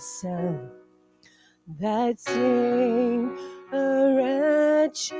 the that saved a wretch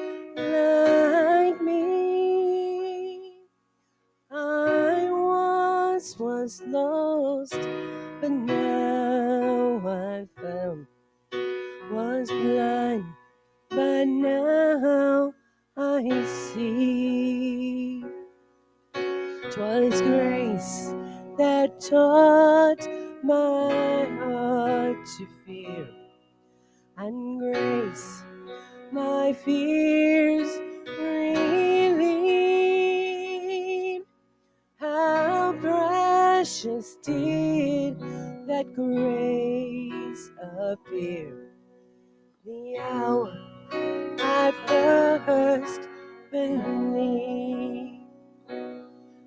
first.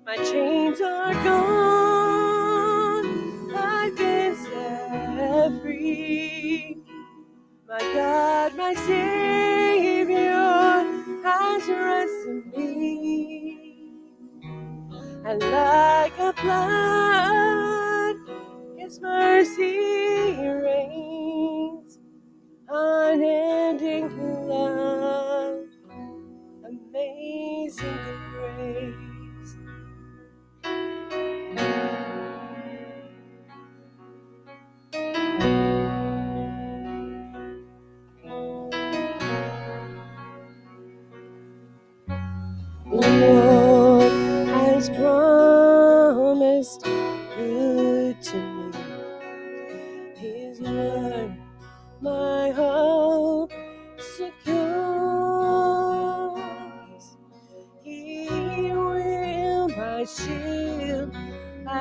My chains are gone, I've been set free. My God, my Savior has ransomed me. And like a flood, His mercy rains unending love,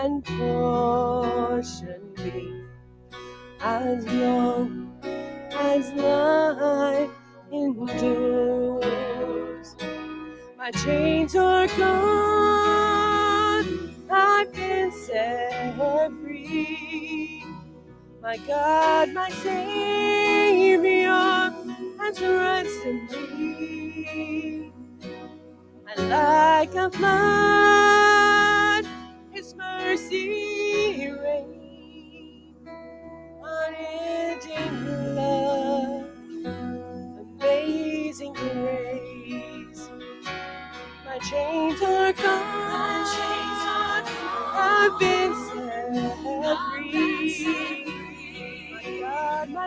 and portion be as long as life endures. My chains are gone, I've been set free. My God, my Savior has ransomed me. And like a flood,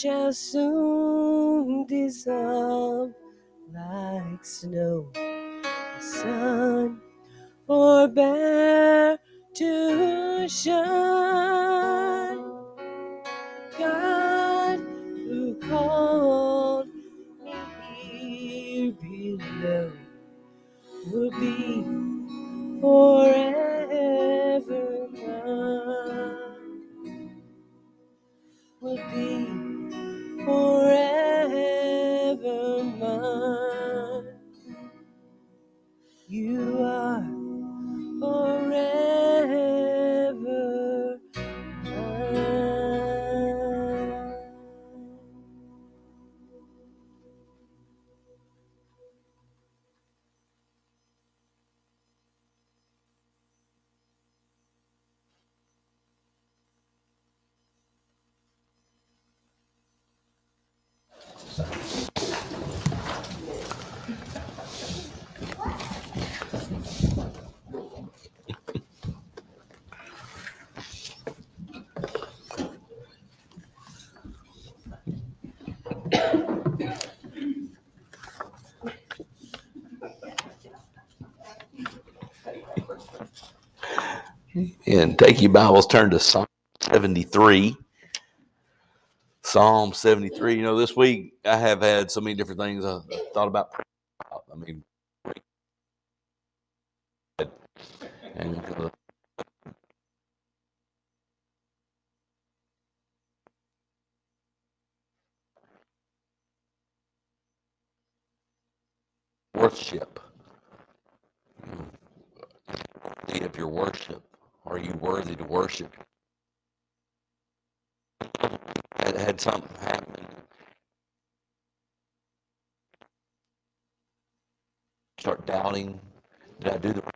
shall soon dissolve like snow. The sun forbear to shine. God who called me here below will be forever And take your Bibles, turn to Psalm 73. Psalm 73. You know, this week I have had so many different things I thought about. I mean, and uh, worship. of your worship. Are you worthy to worship? Had, had something happen. Start doubting. Did I do the right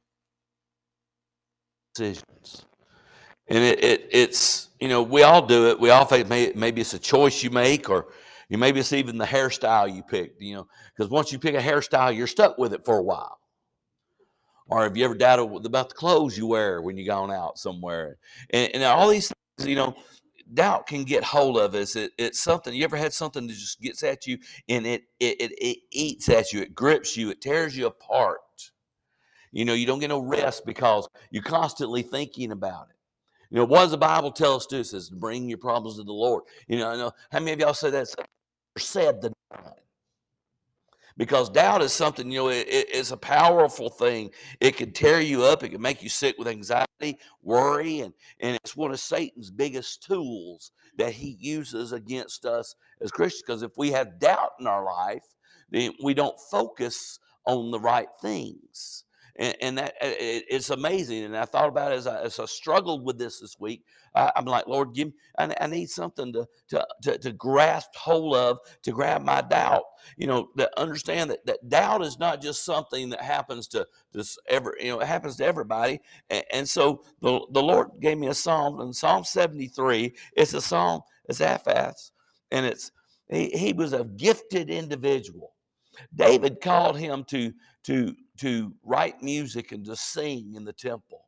decisions? And it, it it's you know we all do it. We all think may, maybe it's a choice you make, or you maybe it's even the hairstyle you picked. You know, because once you pick a hairstyle, you're stuck with it for a while. Or have you ever doubted about the clothes you wear when you've gone out somewhere? And, and all these things, you know, doubt can get hold of us. It, it's something you ever had something that just gets at you and it, it it it eats at you, it grips you, it tears you apart. You know, you don't get no rest because you're constantly thinking about it. You know, what does the Bible tell us to do? It says, bring your problems to the Lord. You know, I know how many of y'all say that said the because doubt is something you know it, it's a powerful thing. It can tear you up. It can make you sick with anxiety worry and and it's one of satan's biggest tools that he uses against us as christians because if we have doubt in our life then we don't focus on the right things and, and that uh, it, it's amazing. And I thought about it as I, as I struggled with this this week. I, am like, Lord, give me, I, I, need something to, to, to to grasp hold of to grab my doubt. You know, to understand that, that doubt is not just something that happens to this ever. You know, it happens to everybody. And, and so the the Lord gave me a psalm, and Psalm 73. It's a psalm. It's Asaph, and it's he, he was a gifted individual. David called him to to to write music and to sing in the temple.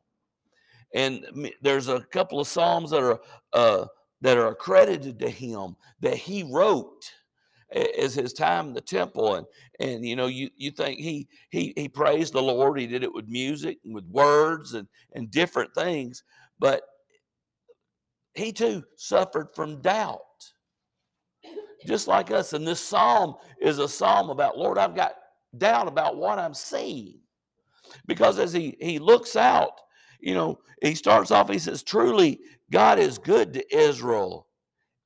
And there's a couple of psalms that are uh, that are accredited to him that he wrote as his time in the temple. And and you know you you think he he he praised the lord he did it with music and with words and and different things but he too suffered from doubt. Just like us. And this psalm is a psalm about lord i've got doubt about what I'm seeing. Because as he, he looks out, you know, he starts off, he says, Truly, God is good to Israel,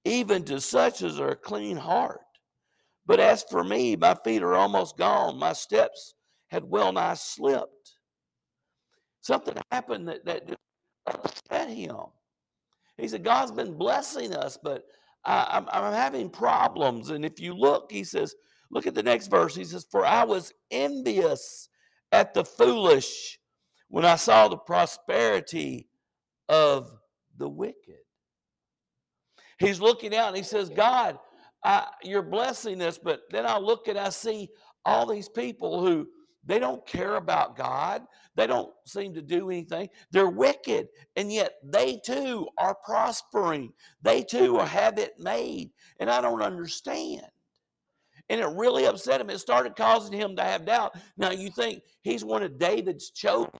even to such as are clean heart. But as for me, my feet are almost gone. My steps had well nigh slipped. Something happened that, that upset him. He said, God's been blessing us, but I, I'm having problems. And if you look, he says, Look at the next verse. He says, For I was envious at the foolish when I saw the prosperity of the wicked. He's looking out and he says, God, I, you're blessing us, but then I look and I see all these people who they don't care about God. They don't seem to do anything. They're wicked, and yet they too are prospering. They too have it made. And I don't understand and it really upset him. It started causing him to have doubt. Now, you think he's one of David's chosen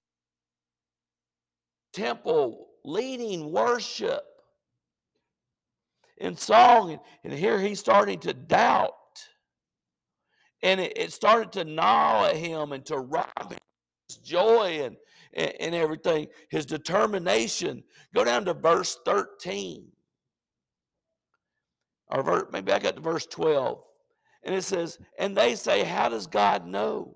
temple leading worship in song, and, here he's starting to doubt. And it, it started to gnaw at him and to rob his joy and, and, and everything, his determination. Go down to verse 13. Or maybe I got to verse 12. And it says, and they say, How does God know?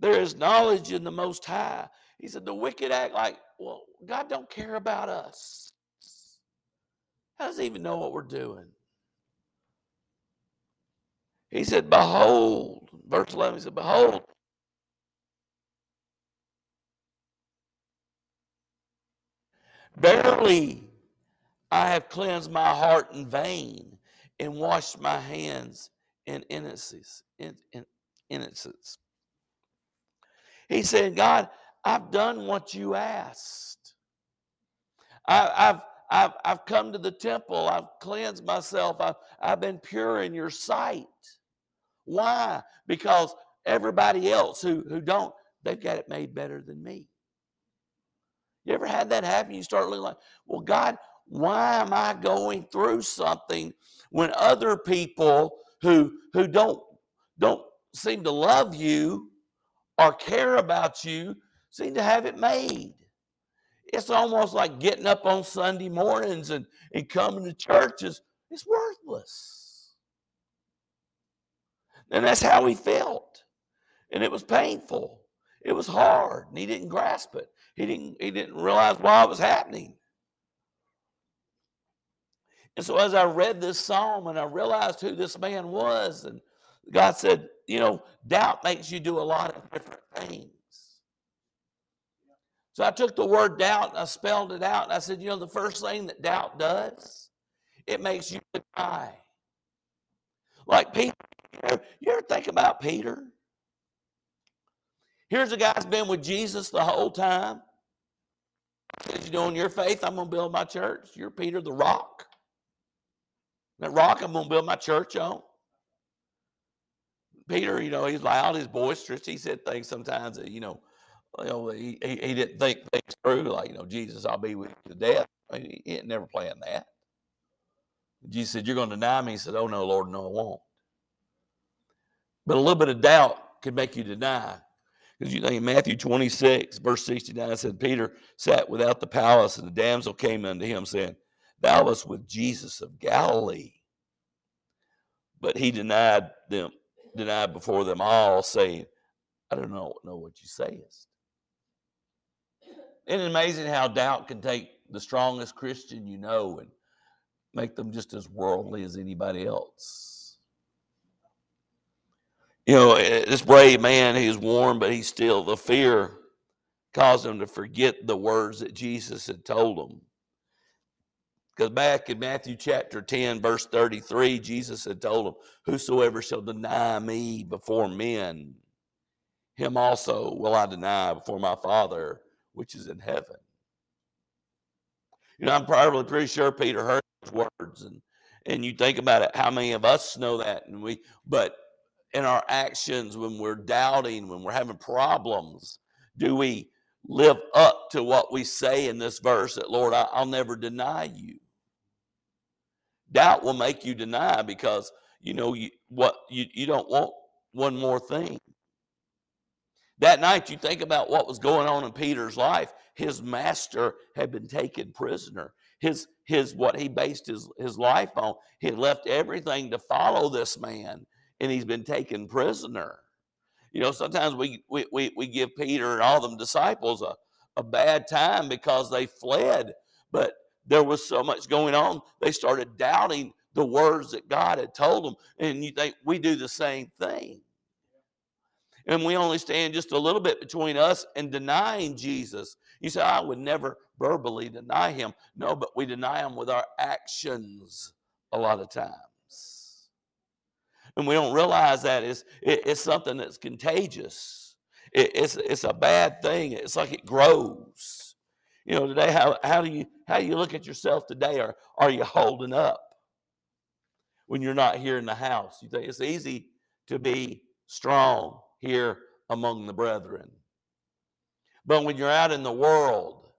There is knowledge in the Most High. He said, The wicked act like, Well, God don't care about us. How does he even know what we're doing? He said, Behold, verse 11, he said, Behold, barely I have cleansed my heart in vain and washed my hands in innocence. In, in innocence. He said, God, I've done what you asked. I, have I've, I've come to the temple. I've cleansed myself. I've, I've been pure in your sight. Why? Because everybody else who, who don't, they've got it made better than me. You ever had that happen? You start looking like, well, God, why am I going through something when other people who who don't don't seem to love you or care about you seem to have it made? It's almost like getting up on Sunday mornings and, and coming to churches. It's worthless. And that's how he felt. and it was painful. It was hard, and he didn't grasp it. He didn't he didn't realize why it was happening. And so as I read this psalm and I realized who this man was, and God said, you know, doubt makes you do a lot of different things. So I took the word doubt and I spelled it out and I said, you know, the first thing that doubt does, it makes you deny. Like Peter, you ever, think about Peter? Here's a guy who's been with Jesus the whole time. Says, you know, in your faith, I'm going to build my church. You're Peter the rock. That rock I'm to build my church on. Peter, you know, he's loud, he's boisterous. He said things sometimes that, you know, you know he, he, he didn't think things through, like, you know, Jesus, I'll be with you to death. He ain't never planned that. Jesus said, You're to deny me. He said, Oh, no, Lord, no, I won't. But a little bit of doubt can make you deny. Because you think in Matthew 26, verse 69 it said, Peter sat without the palace, and the damsel came unto him, saying, Thou wast with Jesus of Galilee. But he denied them, denied before them all, saying, I don't know, know what you sayest. Isn't it amazing how doubt can take the strongest Christian you know and make them just as worldly as anybody else? You know, eh, this brave man, he's warm, but he's still, the fear caused him to forget the words that Jesus had told him. Because back in Matthew chapter 10, verse 33, Jesus had told him, Whosoever shall deny me before men, him also will I deny before my Father which is in heaven. You know, I'm probably pretty sure Peter heard those words, and and you think about it, how many of us know that? And we, but in our actions, when we're doubting, when we're having problems, do we live up to what we say in this verse that Lord, I, will never deny you? Doubt will make you deny because you know you, what you, you don't want one more thing. That night, you think about what was going on in Peter's life. His master had been taken prisoner. His, his what he based his, his life on, he had left everything to follow this man, and he's been taken prisoner. You know, sometimes we we, we, we give Peter and all them disciples a, a bad time because they fled, but there was so much going on, they started doubting the words that God had told them. And you think we do the same thing and we only stand just a little bit between us and denying Jesus. You say, I would never verbally deny him. No, but we deny him with our actions a lot of times. And we don't realize that it's, it's something that's contagious. it's, it's a bad thing. It's like it grows. You know, today, how, how do you how do you look at yourself today? Or are you holding up when you're not here in the house? You think it's easy to be strong here among the brethren. But when you're out in the world,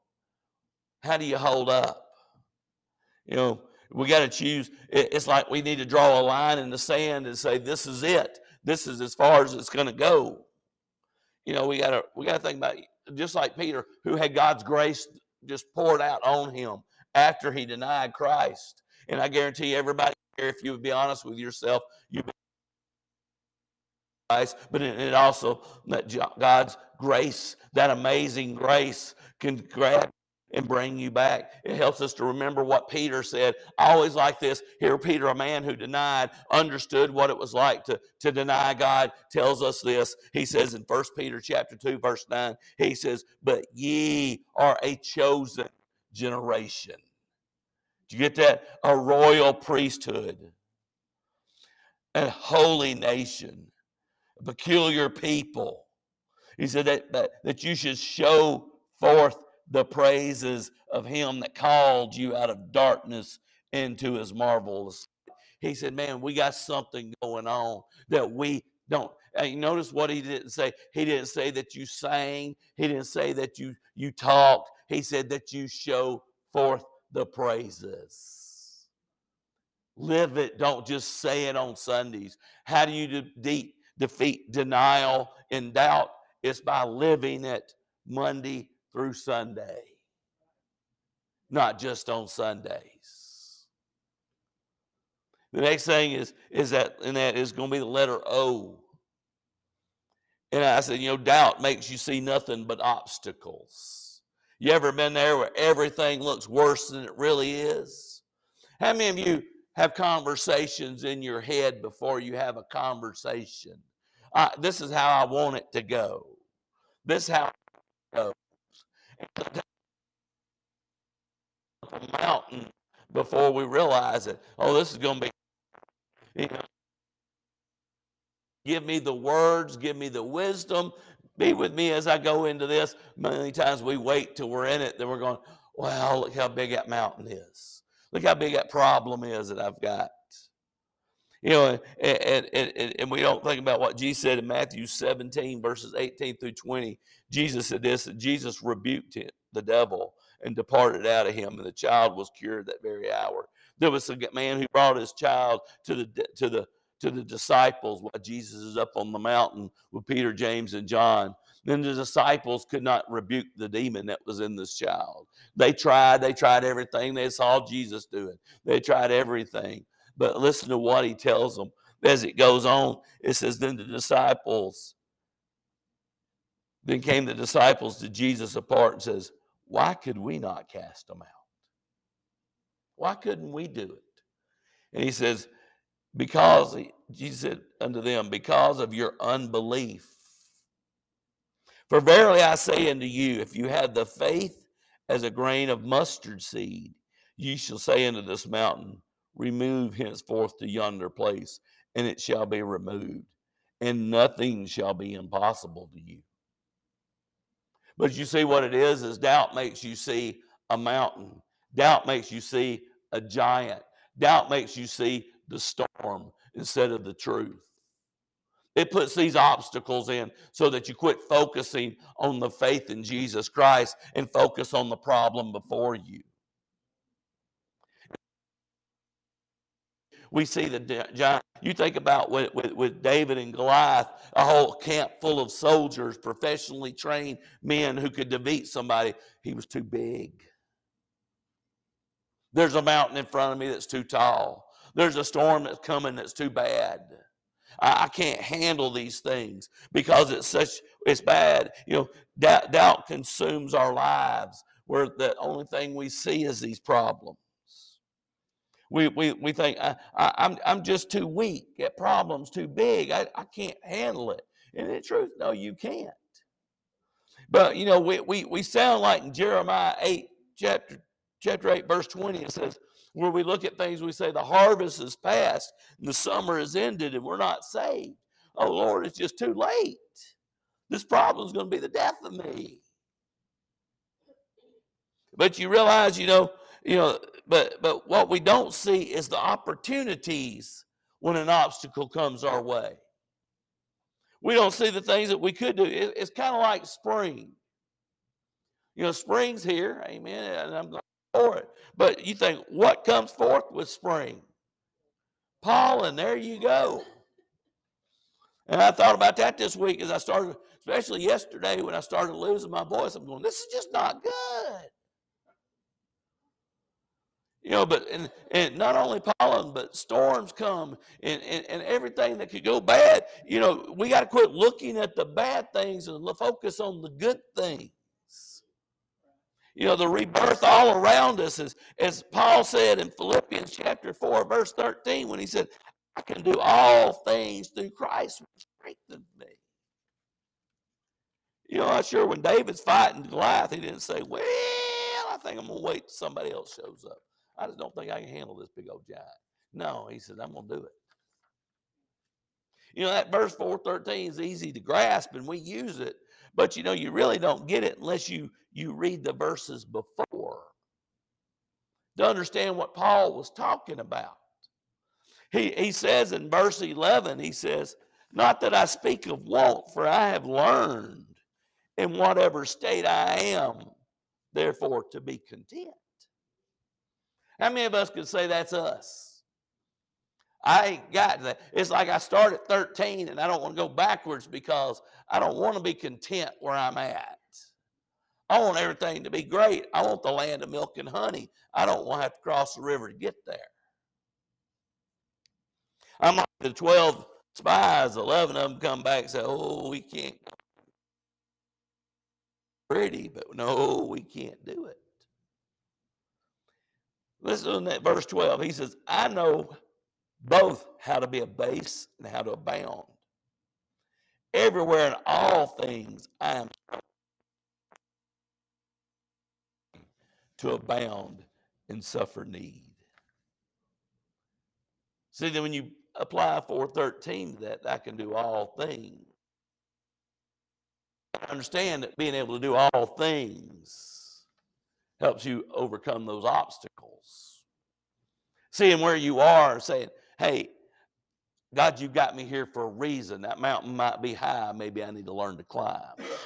how do you hold up? You know, we got to choose. It's like we need to draw a line in the sand and say, this is it. This is as far as it's going to go. You know, we got to we got to think about just like Peter, who had God's grace just poured out on him after he denied Christ. And I guarantee everybody here, if you would be honest with yourself, you've been but it also that God's grace, that amazing grace, can grab and bring you back. It helps us to remember what Peter said. I always like this. Here, Peter, a man who denied, understood what it was like to, to deny God, tells us this. He says in First Peter chapter 2, verse 9, he says, But ye are a chosen generation. Do you get that? A royal priesthood, a holy nation peculiar people. He said that, that, that you should show forth the praises of him that called you out of darkness into his marvelous. He said, Man, we got something going on that we don't. And you notice what he didn't say. He didn't say that you sang. He didn't say that you you talked. He said that you show forth the praises. Live it. Don't just say it on Sundays. How do you de- defeat denial and doubt It's by living it Monday through Sunday, not just on Sundays. The next thing is, is that, and that is going to be the letter O. And I said, you know, doubt makes you see nothing but obstacles. You ever been there where everything looks worse than it really is? How many of you have conversations in your head before you have a conversation? Uh, this is how I want it to go. This is how mountain before we realize it. Oh, this is going to be. You know, give me the words, give me the wisdom. Be with me as I go into this. Many times we wait till we're in it, then we're going, well, look how big that mountain is. Look how big that problem is that I've got. You know, and, and, and, and we don't think about what Jesus said in Matthew 17, verses 18 through 20. Jesus said this, Jesus rebuked him, the devil and departed out of him, and the child was cured that very hour. There was a man who brought his child to the to the to the disciples while Jesus is up on the mountain with Peter, James, and John. Then the disciples could not rebuke the demon that was in this child. They tried, they tried everything. They saw Jesus do it. They tried everything. But listen to what he tells them as it goes on. It says, Then the disciples, then came the disciples to Jesus apart and says, Why could we not cast them out? Why couldn't we do it? And he says, because, Jesus said unto them, because of your unbelief. For verily I say unto you, if you have the faith as a grain of mustard seed, ye shall say unto this mountain, Remove henceforth to yonder place, and it shall be removed, and nothing shall be impossible to you. But you see what it is is doubt makes you see a mountain. Doubt makes you see a giant. Doubt makes you see the storm instead of the truth. It puts these obstacles in so that you quit focusing on the faith in Jesus Christ and focus on the problem before you. We see the giant. You think about with, with, with, David and Goliath, a whole camp full of soldiers, professionally trained men who could defeat somebody. He was too big. There's a mountain in front of me that's too tall. There's a storm that's coming that's too bad. I, I can't handle these things because it's such it's bad. You know, doubt, doubt consumes our lives where the only thing we see is these problems. We, we, we think I, I, I'm, I'm just too weak. That problem's too big. I, I can't handle it. And in truth, no, you can't. But you know, we, we, we sound like in Jeremiah 8, chapter, chapter 8, verse 20, it says, where we look at things, we say the harvest is past and the summer is ended and we're not saved. Oh Lord, it's just too late. This problem is going to be the death of me. But you realize, you know, you know, but but what we don't see is the opportunities when an obstacle comes our way. We don't see the things that we could do. It, it's kind of like spring. You know, spring's here, amen. And I'm for it. But you think, what comes forth with spring? Pollen, there you go. And I thought about that this week as I started, especially yesterday when I started losing my voice. I'm going, this is just not good. You know, but and, and not only pollen, but storms come and, and, and everything that could go bad. You know, we got to quit looking at the bad things and focus on the good things you know, the rebirth all around us, is, as Paul said in Philippians chapter 4, verse 13, when he said, I can do all things through Christ which strengthens me. You know, I'm sure when David's fighting Goliath, he didn't say, Well, I think I'm going to wait till somebody else shows up. I just don't think I can handle this big old giant. No, he said, I'm going to do it. You know, that verse 413 is easy to grasp and we use it, but you know, you really don't get it unless you you read the verses before to understand what Paul was talking about. He, he says in verse 11, he says, Not that I speak of want, for I have learned in whatever state I am, therefore to be content. How many of us could say that's us? I ain't got that. It's like I start at 13 and I don't want to go backwards because I don't want to be content where I'm at. I want everything to be great. I want the land of milk and honey. I don't want to have to cross the river to get there. I'm like the 12 spies, 11 of them come back and say, Oh, we can't. Pretty, but no, we can't do it. Listen to that verse 12. He says, I know both how to be a base and how to abound. Everywhere in all things, I am to abound and suffer need. See, then when you apply 413 to that, I can do all things. I Understand that being able to do all things helps you overcome those obstacles. Seeing where you are, saying, hey, God, you've got me here for a reason. That mountain might be high. Maybe I need to learn to climb.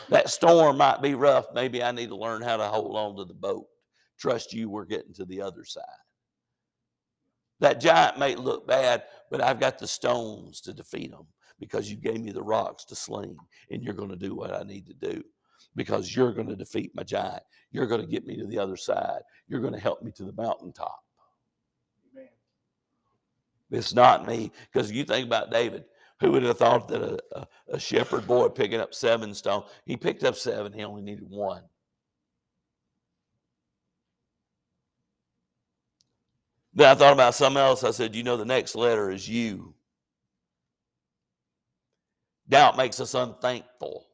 That storm might be rough. Maybe I need to learn how to hold on to the boat. Trust you, we're getting to the other side. That giant may look bad, but I've got the stones to defeat them because you gave me the rocks to sling, and you're going to do what I need to do because you're going to defeat my giant. You're going to get me to the other side. You're going to help me to the mountaintop. It's not me. Because you think about David, who would have thought that a, a, a, shepherd boy picking up seven stone, he picked up seven, he only needed one. Then I thought about something else. I said, you know, the next letter is you. Doubt makes us unthankful.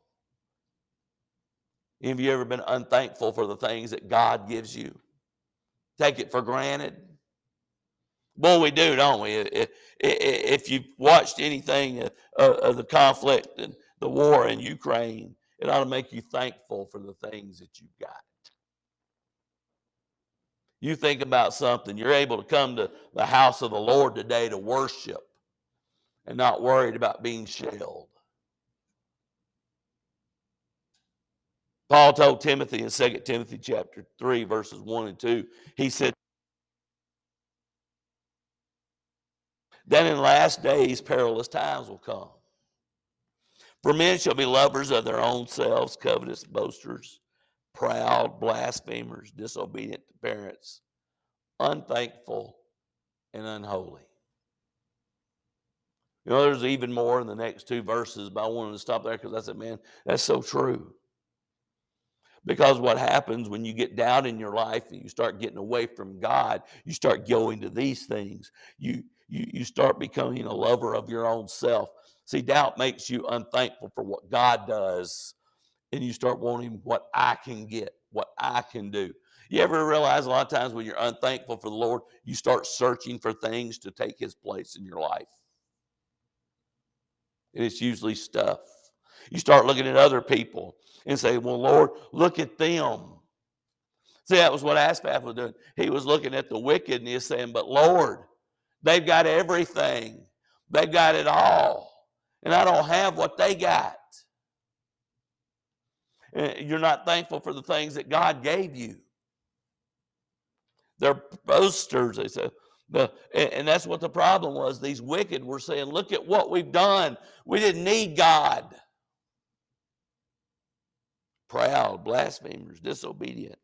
Have you ever been unthankful for the things that God gives you? Take it for granted. Boy, we do, don't we? If you've watched anything of the conflict and the war in Ukraine, it ought to make you thankful for the things that you've got. You think about something, you're able to come to the house of the Lord today to worship and not worried about being shelled. Paul told Timothy in 2 Timothy chapter 3, verses 1 and 2, he said, Then in last days perilous times will come. For men shall be lovers of their own selves, covetous, boasters, proud, blasphemers, disobedient to parents, unthankful, and unholy. You know, there's even more in the next two verses, but I wanted to stop there because I said, man, that's so true. Because what happens when you get down in your life and you start getting away from God, you start going to these things. You you, you start becoming a lover of your own self. See, doubt makes you unthankful for what God does, and you start wanting what I can get, what I can do. You ever realize a lot of times when you're unthankful for the Lord, you start searching for things to take His place in your life? And it's usually stuff. You start looking at other people and say, Well, Lord, look at them. See, that was what Asaph was doing. He was looking at the wicked and he's saying, But Lord, They've got everything, they've got it all. And I don't have what they got. Eh, you're not thankful for the things that God gave you. They're boasters, they said. And that's what the problem was. These wicked were saying, Look at what we've done. We didn't need God. Proud, blasphemers, disobedient.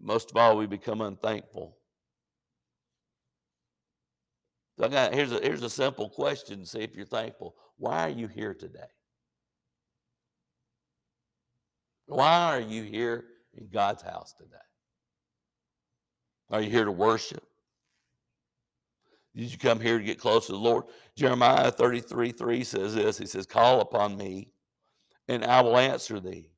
Most of all, we become unthankful. So I got here's a here's a simple question. See if you're thankful. Why are you here today? Why are you here in God's house today? Are you here to worship? Did you come here to get close to the Lord? Jeremiah 33 3 says this. He says, Call upon me, and I will answer thee,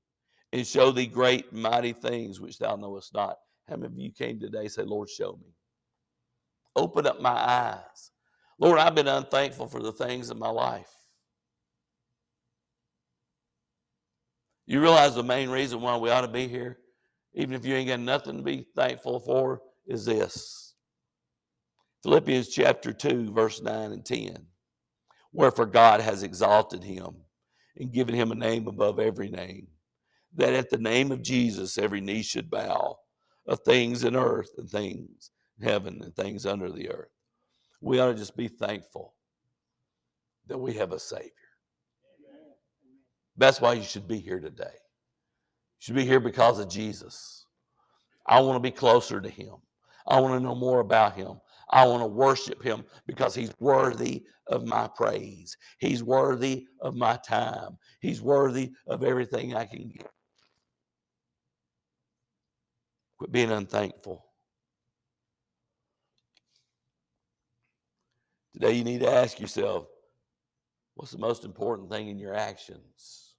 and show thee great mighty things which thou knowest not. How many of you came today say, Lord, show me? Open up my eyes. Lord, I've been unthankful for the things of my life. You realize the main reason why we ought to be here, even if you ain't got nothing to be thankful for, is this. Philippians chapter 2, verse 9 and 10. Wherefore God has exalted him and given him a name above every name, that at the name of Jesus every knee should bow of things in earth and things in heaven and things under the earth. We ought to just be thankful that we have a Savior. That's why you should be here today. You should be here because of Jesus. I want to be closer to Him. I want to know more about Him. I want to worship him because he's worthy of my praise. He's worthy of my time. He's worthy of everything I can give. Quit being unthankful. Today, you need to ask yourself what's the most important thing in your actions?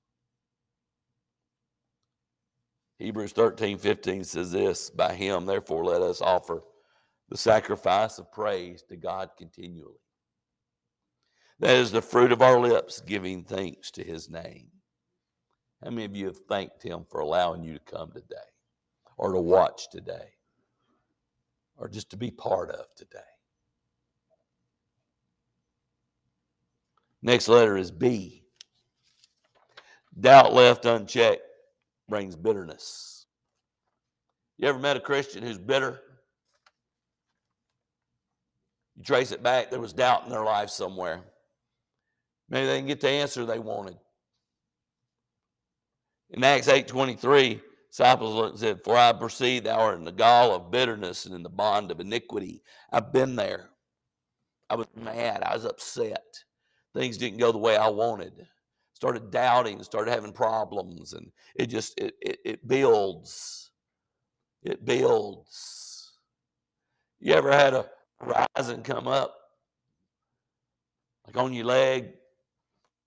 Hebrews 13 15 says this By him, therefore, let us offer the sacrifice of praise to God continually. That is the fruit of our lips, giving thanks to his name. How many of you have thanked him for allowing you to come today, or to watch today, or just to be part of today? Next letter is B. Doubt left unchecked brings bitterness. You ever met a Christian who's bitter? You trace it back, there was doubt in their life somewhere. Maybe they didn't get the answer they wanted. In Acts 8:23, disciples said, For I perceive thou art in the gall of bitterness and in the bond of iniquity. I've been there. I was mad. I was upset. Things didn't go the way I wanted started doubting, started having problems, and it just it it, it builds. It builds. You ever had a rise and come up? Like on your leg?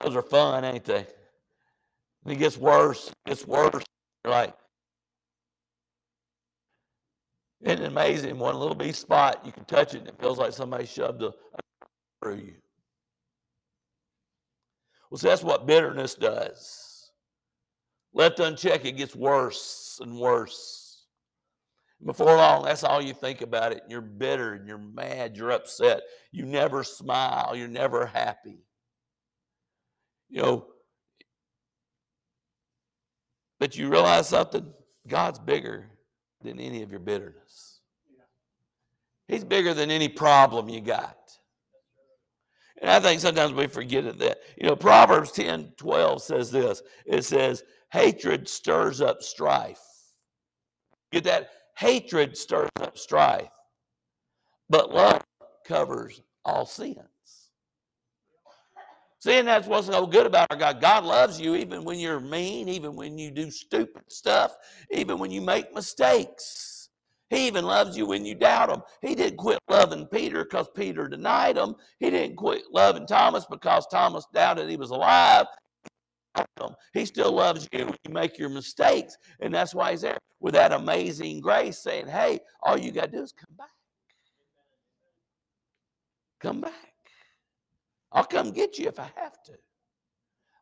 Those are fun, ain't they? And it gets worse, it gets worse. You're like, isn't it amazing? One little bee spot, you can touch it and it feels like somebody shoved a, through you. Well, see, that's what bitterness does. Left unchecked, it gets worse and worse. Before long, that's all you think about it. You're bitter and you're mad, you're upset. You never smile, you're never happy. You know, but you realize something? God's bigger than any of your bitterness. He's bigger than any problem you got. And I think sometimes we forget that. You know, Proverbs 10 12 says this it says, hatred stirs up strife. Get that? Hatred stirs up strife, but love covers all sins. See, and that's what's so good about our God. God loves you even when you're mean, even when you do stupid stuff, even when you make mistakes. He even loves you when you doubt him. He didn't quit loving Peter because Peter denied him. He didn't quit loving Thomas because Thomas doubted he was alive. He still loves you when you make your mistakes. And that's why he's there with that amazing grace saying, hey, all you got to do is come back. Come back. I'll come get you if I have to.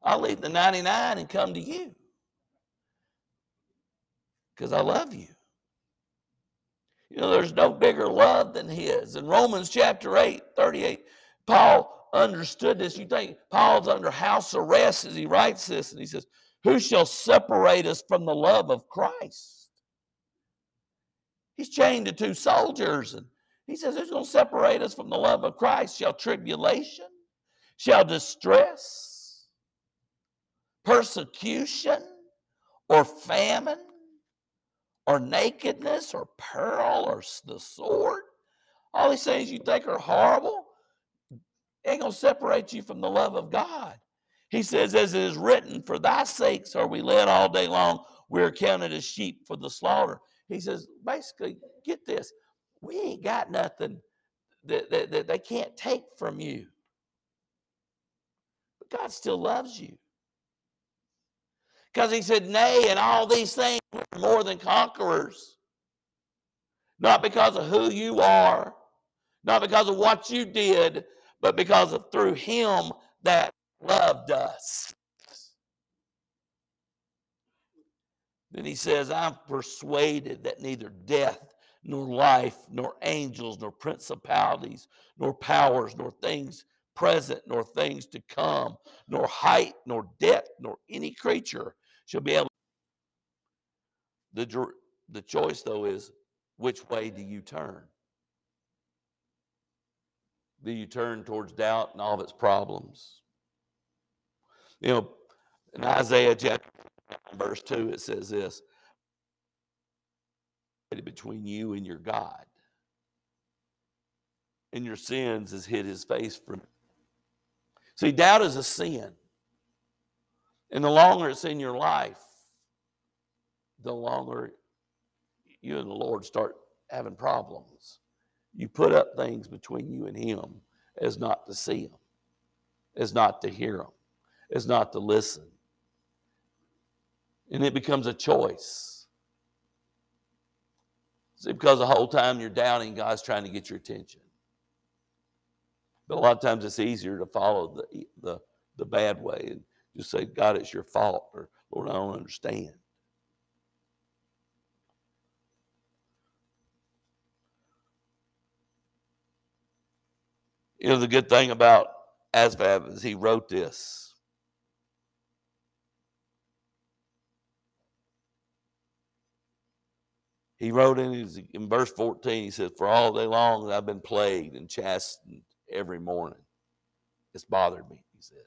I'll leave the 99 and come to you because I love you. You know, there's no bigger love than his. In Romans chapter 8, 38, Paul understood this. You think Paul's under house arrest as he writes this, and he says, Who shall separate us from the love of Christ? He's chained to two soldiers, and he says, Who's going to separate us from the love of Christ? Shall tribulation, shall distress, persecution, or famine? or nakedness or peril or the sword. All these things you think are horrible ain't going to separate you from the love of God. He says, as it is written, for thy sakes are we led all day long. We're counted as sheep for the slaughter. He says, basically, get this. We ain't got nothing that, that, that they can't take from you. God still loves you. Because he said, Nay, and all these things are more than conquerors. Not because of who you are, not because of what you did, but because of through him that loved us. Then he says, I'm persuaded that neither death, nor life, nor angels, nor principalities, nor powers, nor things present, nor things to come, nor height, nor depth, nor any creature shall be able. The, the choice, though, is which way do you turn? Do you turn towards doubt and all of its problems? You know, in Isaiah chapter verse 2, it says this between you and your God. and your sins has hid his face from See, doubt is a sin. And the longer it's in your life, the longer you and the Lord start having problems. You put up things between you and Him as not to see Him, as not to hear Him, as not to listen. And it becomes a choice. See, because the whole time you're doubting, God's trying to get your attention. But a lot of times it's easier to follow the, the, the bad way and just say, God, it's your fault, or Lord, I don't understand. You know, the good thing about Asaph is he wrote this. He wrote in, in verse 14, he says, For all day long I've been plagued and chastened every morning. It's bothered me, he said.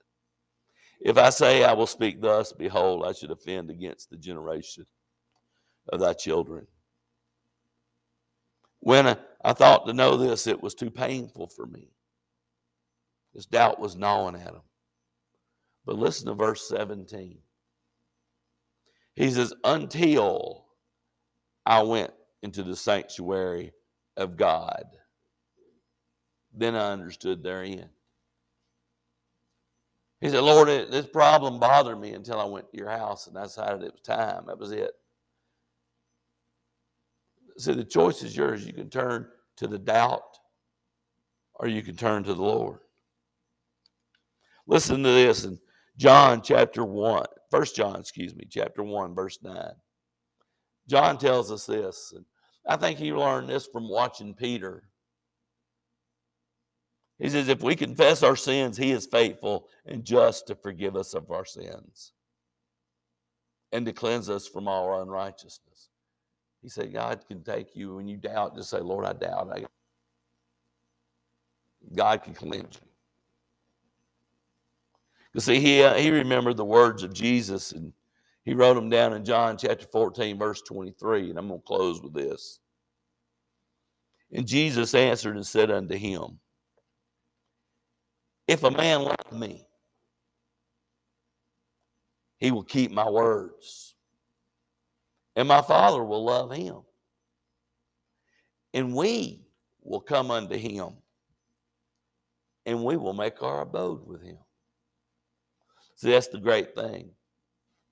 If I say I will speak thus, behold, I should offend against the generation of thy children. When I thought to know this, it was too painful for me. This doubt was gnawing at him. But listen to verse 17. He says, Until I went into the sanctuary of God, then I understood therein. He said, Lord, this problem bothered me until I went to your house and I decided it was time. That was it. So the choice is yours. You can turn to the doubt or you can turn to the Lord. Listen to this in John chapter 1, First John, excuse me, chapter 1, verse 9. John tells us this, and I think he learned this from watching Peter. He says, If we confess our sins, he is faithful and just to forgive us of our sins and to cleanse us from all unrighteousness. He said, God can take you when you doubt, just say, Lord, I doubt. God can cleanse you. You see, he, uh, he remembered the words of Jesus and he wrote them down in John chapter 14, verse 23. And I'm going to close with this. And Jesus answered and said unto him, if a man love me, he will keep my words. And my Father will love him. And we will come unto him. And we will make our abode with him. See, that's the great thing.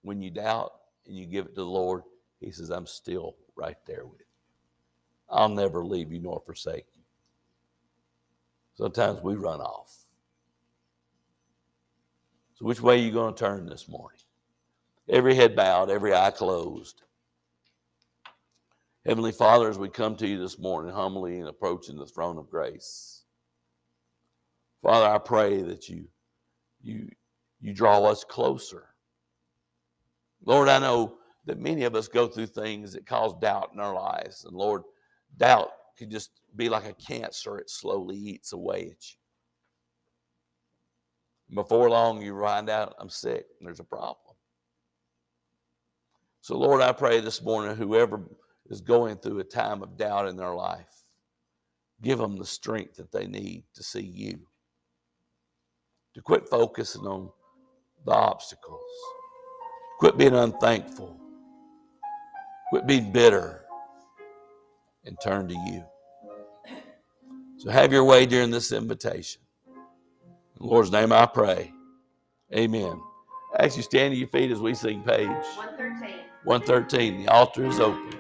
When you doubt and you give it to the Lord, he says, I'm still right there with you. I'll never leave you nor forsake you. Sometimes we run off. So, which way are you going to turn this morning? Every head bowed, every eye closed. Heavenly Father, as we come to you this morning, humbly and approaching the throne of grace, Father, I pray that you, you, you draw us closer. Lord, I know that many of us go through things that cause doubt in our lives. And Lord, doubt can just be like a cancer, it slowly eats away at you. Before long, you find out I'm sick there's a problem. So, Lord, I pray this morning, whoever is going through a time of doubt in their life, give them the strength that they need to see you, to quit focusing on the obstacles, quit being unthankful, quit being bitter, and turn to you. So, have your way during this invitation. In the Lord's name I pray. Amen. As you stand to your feet as we sing page 113. 113. The altar is open.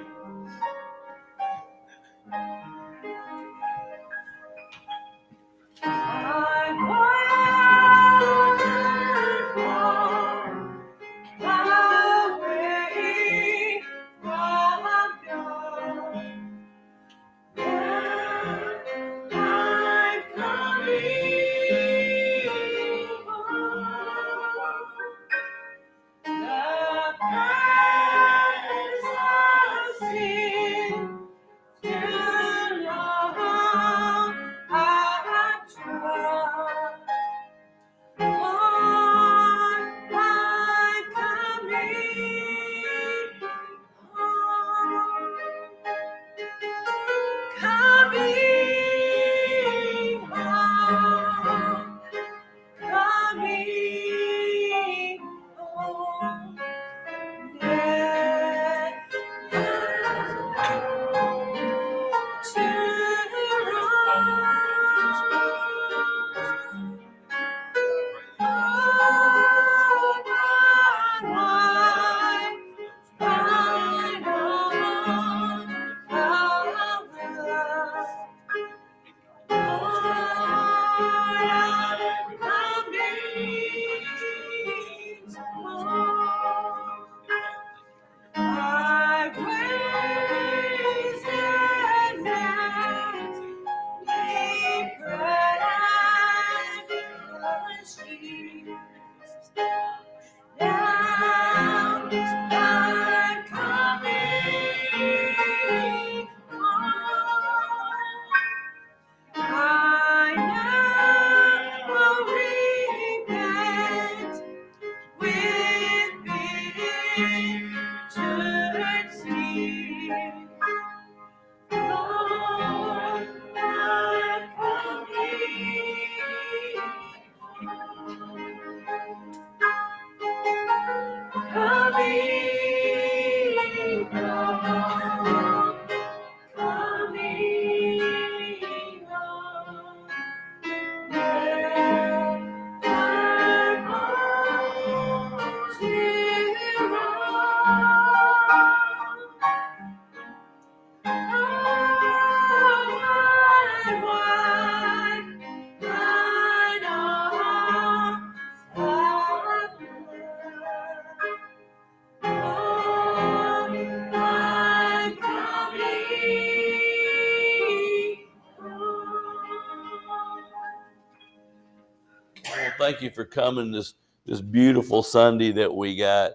Thank you for coming this this beautiful Sunday that we got.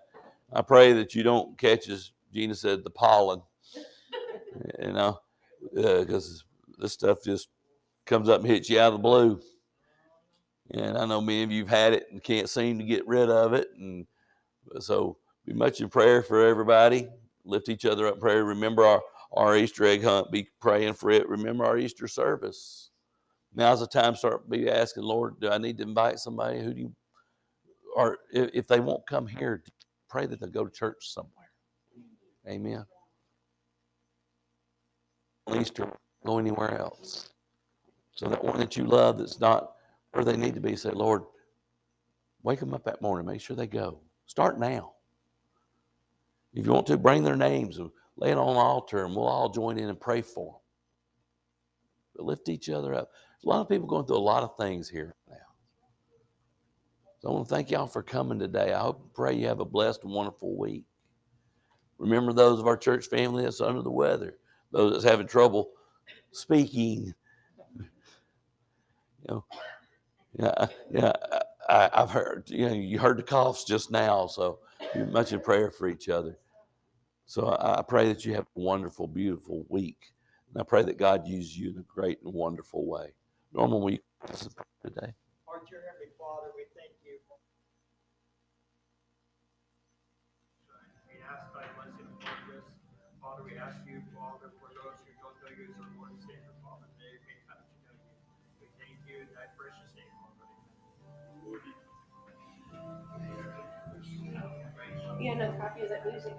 I pray that you don't catch, as Gina said, the pollen. You know, uh, because this stuff just comes up and hits you out of the blue. And I know many of you've had it and can't seem to get rid of it. And so be much in prayer for everybody. Lift each other up in prayer. Remember our, our Easter egg hunt. Be praying for it. Remember our Easter service. Now's the time to start be asking, Lord, do I need to invite somebody? Who do you or if, if they won't come here, pray that they'll go to church somewhere. Amen. Easter, go anywhere else. So that one that you love that's not where they need to be, say, Lord, wake them up that morning. Make sure they go. Start now. If you want to, bring their names and lay it on the altar, and we'll all join in and pray for them. But lift each other up. A lot of people going through a lot of things here now. So I want to thank y'all for coming today. I hope and pray you have a blessed and wonderful week. Remember those of our church family that's under the weather, those that's having trouble speaking. You know, yeah, yeah. I, I've heard. You know, you heard the coughs just now, so much in prayer for each other. So I, I pray that you have a wonderful, beautiful week, and I pray that God uses you in a great and wonderful way. Norman, week you participate today? Our dear Heavenly Father, we thank you. We ask thy blessing upon this. Father, we ask you, Father, for those who don't know you as our Lord and Savior, Father, they may come to know you. We thank you in thy precious name, Father. You got copy of that music?